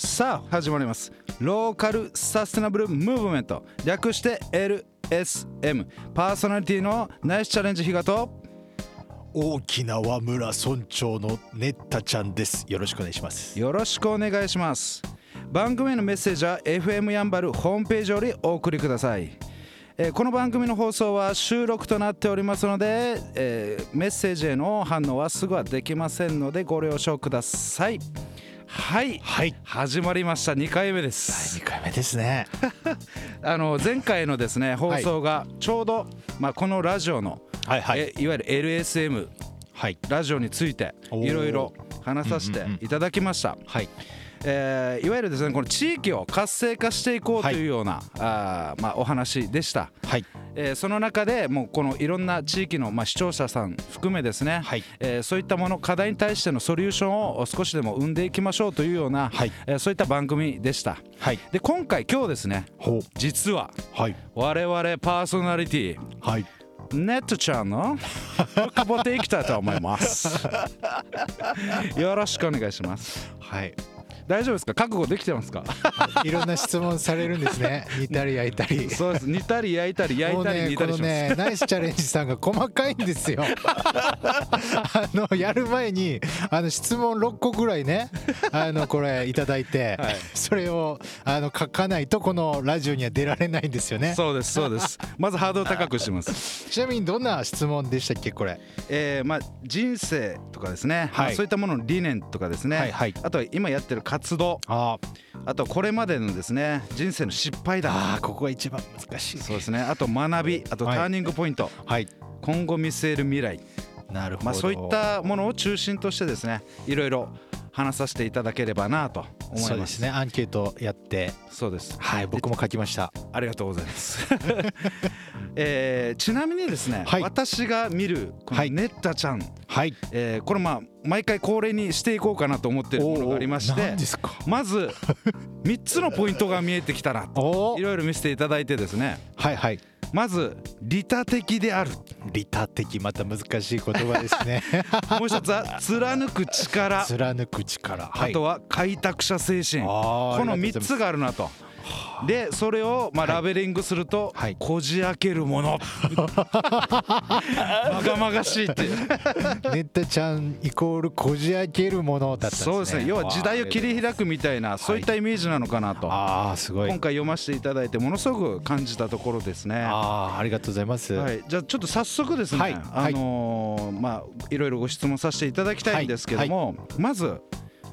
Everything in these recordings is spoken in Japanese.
さあ始まります。ローカルサステナブルムーブメント。略して LSM パーソナリティのナイスチャレンジ比嘉と大きな和村村長のネッタちゃんです。よろしくお願いします。よろしくお願いします。番組へのメッセージは FM やんばるホームページよりお送りください。えーこの番組の放送は収録となっておりますので、えーメッセージへの反応はすぐはできませんのでご了承くださいはい。はい。始まりました。2回目です。2回目ですね。あの前回のですね放送がちょうど、まあ、このラジオの、はいはい。えいわゆる LSM はい。ラジオについていろいろ話させていただきました、はいえーいわゆるですねこの地域を活性化していこうというような、あーまあ、お話でした、はい。えーその中でもうこのいろんな地域の、まあ、視聴者さん含めですね、はい。えーそういったもの課題に対してのソリューションを少しでも生んでいきましょうというような、はい。えーそういった番組でした。はい。で今回今日ですね実ははい。我々パーソナリティはい。ネットちゃんの深掘っていきたいと思います。よろしくお願いします。はい大丈夫ですか？覚悟できてますか？いろんな質問されるんですね。煮たり焼いたり。そうです。煮たり焼いたり焼もいうたり煮たりします、ねナイスチャレンジさんが細かいんですよ。あのやる前にあの質問6個ぐらいねあのこれいただいて、はい。それをあの書かないとこのラジオには出られないんですよね。そうですそうです。まずハードル高くしてます。ちなみにどんな質問でしたっけこれ？えーまあ人生とかですね、はい。まあそういったものの理念とかですね、はいはい。あとは今やってる活動。ああとこれまでのですね人生の失敗談。あーここが一番難しいそうですね。あと学びあとタはいーニングポイント、はい。今後見据える未来。なるほど、まあ、そういったものを中心としてですねいろいろ話させていただければなと思います。そうですね。アンケートやって。そうです。はい僕も書きました。ありがとうございます、えーちなみにですね、はい。私が見るこのはい。ネッタちゃん、はい。えーこれまあ毎回恒例にしていこうかなと思っているものがありまして何ですか？まず 3つのポイントが見えてきたなおいろいろ見せていただいてですね。はいはいまず利他的である。利他的また難しい言葉ですね。もう一つは貫く力。貫く力。あとは開拓者精神。ここの3つがあるなと。でそれをまあはい。ラベリングするとはい「こじ開けるもの」まがまがしいってネッタちゃんイコールこじ開けるものだったんですね。そうですね。要は時代を切り開くみたいなそういったイメージなのかなと。ああすごい。今回読ませていただいてものすごく感じたところですね。ああありがとうございます、はい、じゃあちょっと早速ですね、はい。あのーまあいろいろご質問させていただきたいんですけども、まず、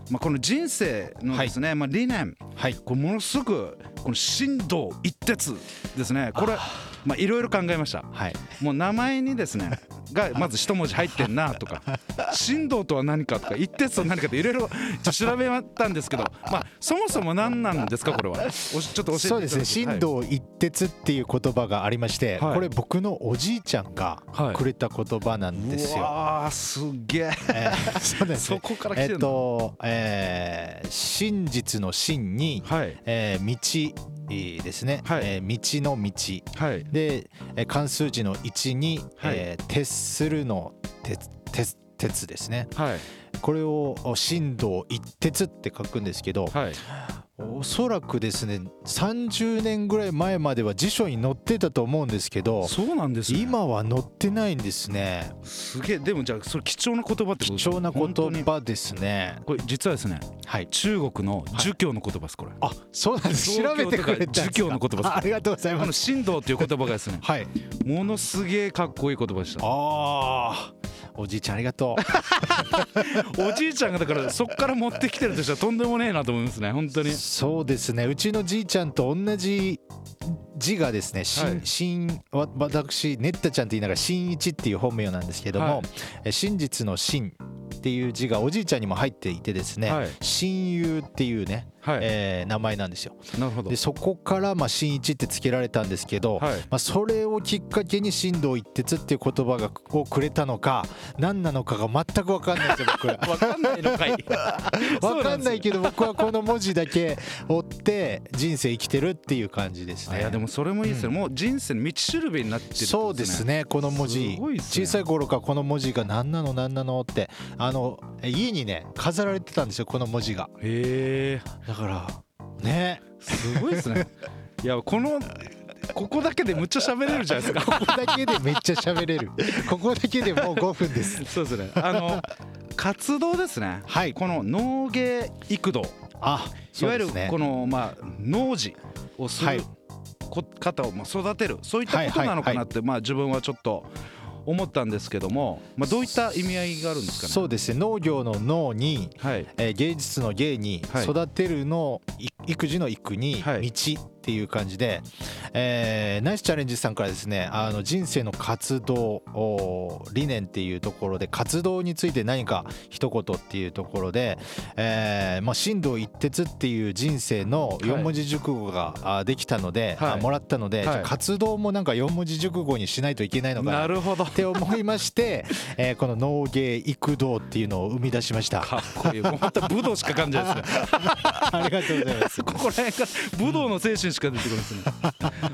まあ、この人生のですね、まあ、理念。はい。これものすごくこの神道一徹ですね。これまあいろいろ考えました。はい。もう名前にですねが まず一文字入ってんなとか神道とは何かとか一徹とは何かっていろいろ 調べたんですけどまあそもそも何なんですかこれは。おしちょっと教えてそうですね。き神道一徹っていう言葉がありまして、はい。これ僕のおじいちゃんがはい。くれた言葉なんですうよ、わーすげえ。えー そうです。そねこから来てるえっと、えー真実の真に、はい。えー道えーですね、はい。えー道の道。はい。で、えー漢数字の1に、はい。えー徹するの鉄鉄鉄ですね。はい。これをお神道一徹って書くんですけどはいおそらくですね30年ぐらい前までは辞書に載ってたと思うんですけどそうなんですね。今は載ってないんですね。すげえ。でもじゃあそれ貴重な言葉ってこと貴重な言葉ですね。これ実はですねはい。中国の儒教の言葉ですこれ、あそうなんです。調べてくれた儒教の言葉ですあ ありがとうございこのます神道っていう言葉がですねはい。ものすげえかっこいい言葉でした。あーおじいちゃんありがとおじいちゃんがだからそっから持ってきてるとしたらとんでもねえなと思いますね本当に。うそうですね。うちのじいちゃんと同じ字がですね、はい。しんわ私ねったちゃんって言いながら新一っていう本名なんですけども、はい。え真実の真っていう字がおじいちゃんにも入っていてですね、はい。親友っていうね、はい、えー名前なんですよ。なるほど。でそこからまあ新一ってつけられたんですけど、はい。まあ、それをきっかけに神道一徹っていう言葉がをくれたのか何なのかが全く分かんないですよ僕ら。わかんないのかい。分かんないけけど僕はこの文字だけ追って人生生きてるっていう感じですね。いやでもそれもいいですよ、うん。もう人生の道しるべになってるってことそうですね。この文字すごいですね。小さい頃からこの文字。が何なの何なのってあの、え家にね。飾られてたんですよこの文字がへえだからね。すごいですね。いやこのここだけでむっちゃ喋れるじゃないですか。ここだけでめっちゃ喋れる。ここだけでもう5分です。そうですね。あの活動ですね。はい。この農芸育道あいわゆるねこのまあ農事をすはい。るこ方をまあ育てる。そういったことなのかなってまあ自分はちょっと思ったんですけどもまあどういった意味合いがあるんですかね？そうですね。農業の農に、はい。えー芸術の芸に、はい。育てるのい育児の育に、はい。道っていう感じで、えーナイスチャレンジさんからですねあの人生の活動お理念っていうところで活動について何か一言っていうところで、えーまあ、進藤一徹っていう人生の四文字熟語が、あできたので、はい。あもらったので、はい。活動もなんか四文字熟語にしないといけないのかななるほど。って思いまして、えーこの農芸育道っていうのを生み出しました。かっこいい。もう本当武道しか感じないですね。ありがとうございます。ここら辺から武道の精神しか出てくるんですね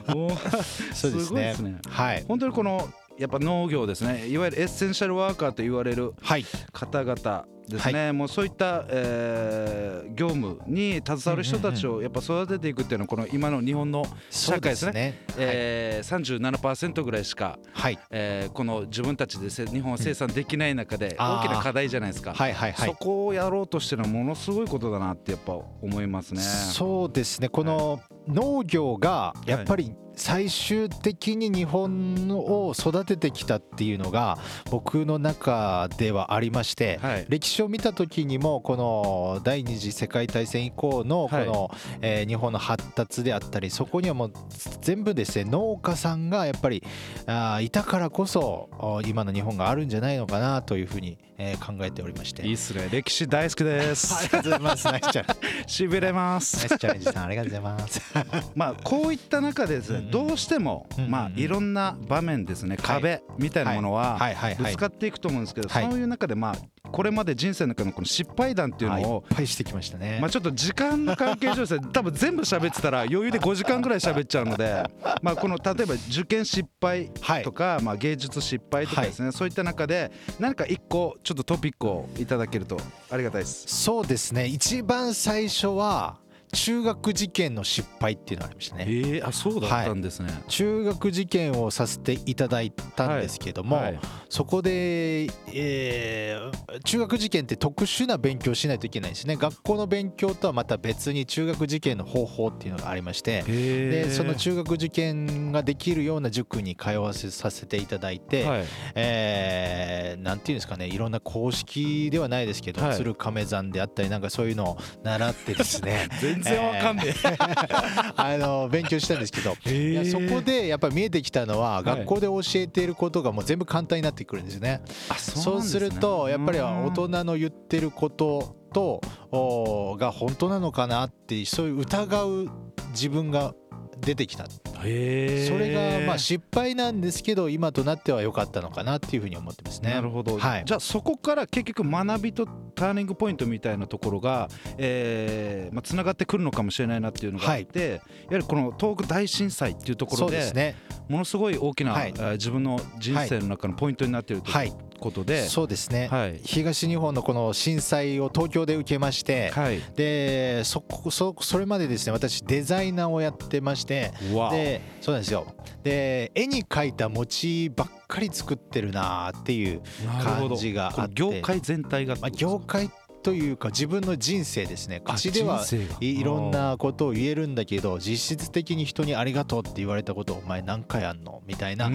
おーそうですごいですねはい。本当にこのやっぱ農業ですねいわゆるエッセンシャルワーカーと言われるはい。方々ですね、もうそういった、えー業務に携わる人たちをやっぱ育てていくっていうのはこの今の日本の社会ですねね。えー、37%ぐらいしか、はい。えーこの自分たちでせ日本は生産できない中で大きな課題じゃないですか、はいはいはいそ。こをやろうとしてるのはものすごいことだなってやっぱ思いますね。そうですね。この農業がやっぱり最終的に日本を育ててきたっていうのが僕の中ではありまして、はい歴史を見た時にもこの第二次世界大戦以降のこはいの、えー日本の発達であったりそこにはもう全部ですね農家さんがやっぱりあーいたからこそあ今の日本があるんじゃないのかなというふうに、えー考えておりまして。いいっすね歴史大好きで ありすがとうございます。ナイスチャレンジ。しびれまナイすスチャレンジさんありがとうございます。まあこういった中でですねどうしてもまあいろんな場面ですね壁みたいなものはぶつかっていくと思うんですけどはい。そういう中でまあこれまで人生の中のこの失敗談っていうあい。っのをぱい。してきましたね。まあちょっと時間の関係上ですね多分全部喋ってたら余裕で5時間ぐらい。喋っちゃうのでまあこの例えば受験失敗はい。とかまあ芸術失敗とかですねそうい。った中で何か一個ちょっとトピックをい。ただけるとありがたい。です。そうですね。一番最初は中学受験の失敗っていうのがありましたね。ええあそうだったんですね。中学受験をさせていただいたんですけども、はい。そこで、えー中学受験って特殊な勉強をしないといけないんですね。学校の勉強とはまた別に中学受験の方法っていうのがありましてでその中学受験ができるような塾に通わせさせていただいて、はい。えーなんていうんですかねいろんな公式ではないですけど、はい。鶴亀山であったりなんかそういうのを習ってですね。全然わかんねえ。あの勉強したんですけど、いやそこでやっぱり見えてきたのは、い。学校で教えていることがもう全部簡単になってくるんですね。あそそうすねるとやっぱりうん。大人の言ってることとおが本当なのかなってそういう疑う自分が出てきたそれがまあ失敗なんですけど今となっては良かったのかなっていうふうに思ってますね。なるほど、はい。じゃあそこから結局学びとターニングポイントみたいなところが、えーまあ、つながってくるのかもしれないなっていうのがあって、やはりこの東北大震災っていうとこそろでね。ものすごい大きな、はい。えー自分の人生の中のポイントになっているとはいいうことで、そうですね。はい。東日本のこの震災を東京で受けまして、はい。でそこそそれまでですね私デザイナーをやってましてわおでそうなんですよ。で絵に描いた餅ばっかり作ってるなーっていう感じがあって。業界全体がってまあ、業界というか自分の人生ですね。あ口ではいいろんなことを言えるんだけど実質的に人にありがとうって言われたことお前何回あんの？みたいな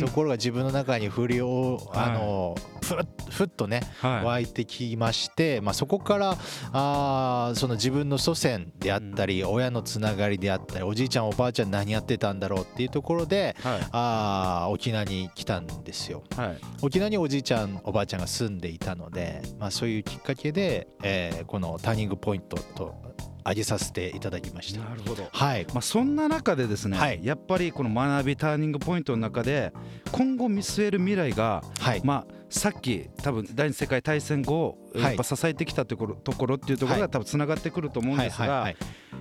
ところが自分の中に振りをあのふっふっとねはい。湧いてきまして、まあ、そこからあーその自分の祖先であったり、親のつながりであったりおじいちゃんおばあちゃん何やってたんだろうっていうところではい。あー沖縄に来たんですよ。はい。沖縄におじいちゃんおばあちゃんが住んでいたので、まあ、そういうきっかけで、えーこのターニングポイントと挙げさせていただきました。なるほど。はい。まあ、そんな中でですね、はい。やっぱりこの学びターニングポイントの中で今後見据える未来が、はい。まあ、さっき多分第二次世界大戦後はい。やっぱ支えてきたところところっていうところはい。が多分つながってくると思うんですが、いわ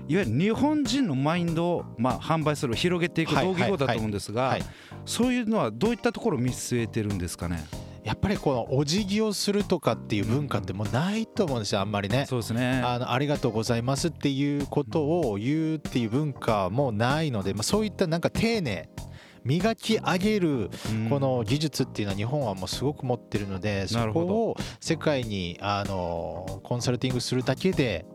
ゆる日本人のマインドをまあ販売する広げていくはい。同義語だと思うんですがはい。そういうのはどういったところを見据えてるんですかね？やっぱりこのお辞儀をするとかっていう文化ってもうないと思うんですよあんまりね。そうですね。あのありがとうございますっていうことを言うっていう文化もないので、まあ、そういったなんか丁寧磨き上げるうん。この技術っていうのは日本はもうすごく持ってるのでそこを世界にあのコンサルティングするだけで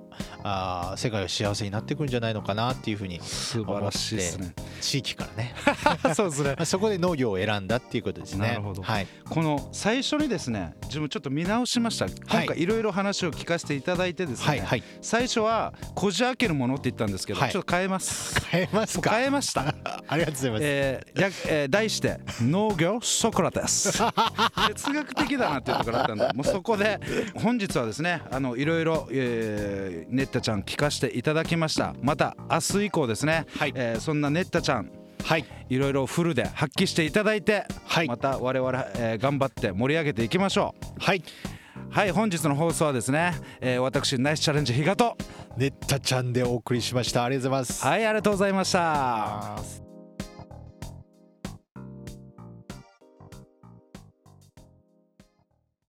あー世界は幸せになっていくんじゃないのかなっていうふうに素晴らしいですね。地域からね。そうですね。ま あそこで農業を選んだっていうことですね。なるほど。はい、この最初にですね自分ちょっと見直しました。今回いろいろ話を聞かせていただいてですね、はい、はい、最初はこじ開けるものって言ったんですけど、はい。ちょっと変えます。変えますか？変えました。ありがとうございます。えー略えー題して農業ソクラテス。哲学的だなっていうところあったんでもうそこで本日はですねあのいろいろ、えー、ネッタちゃん聞かせていただきました。また明日以降ですね、はい。えーそんなネッタちゃんはい、いろいろフルで発揮していただいて、はい。また我々、えー頑張って盛り上げていきましょう。はい、はい本日の放送はですね、えー私ナイスチャレンジ比嘉とネッタちゃんでお送りしました。ありがとうございます。はいありがとうございました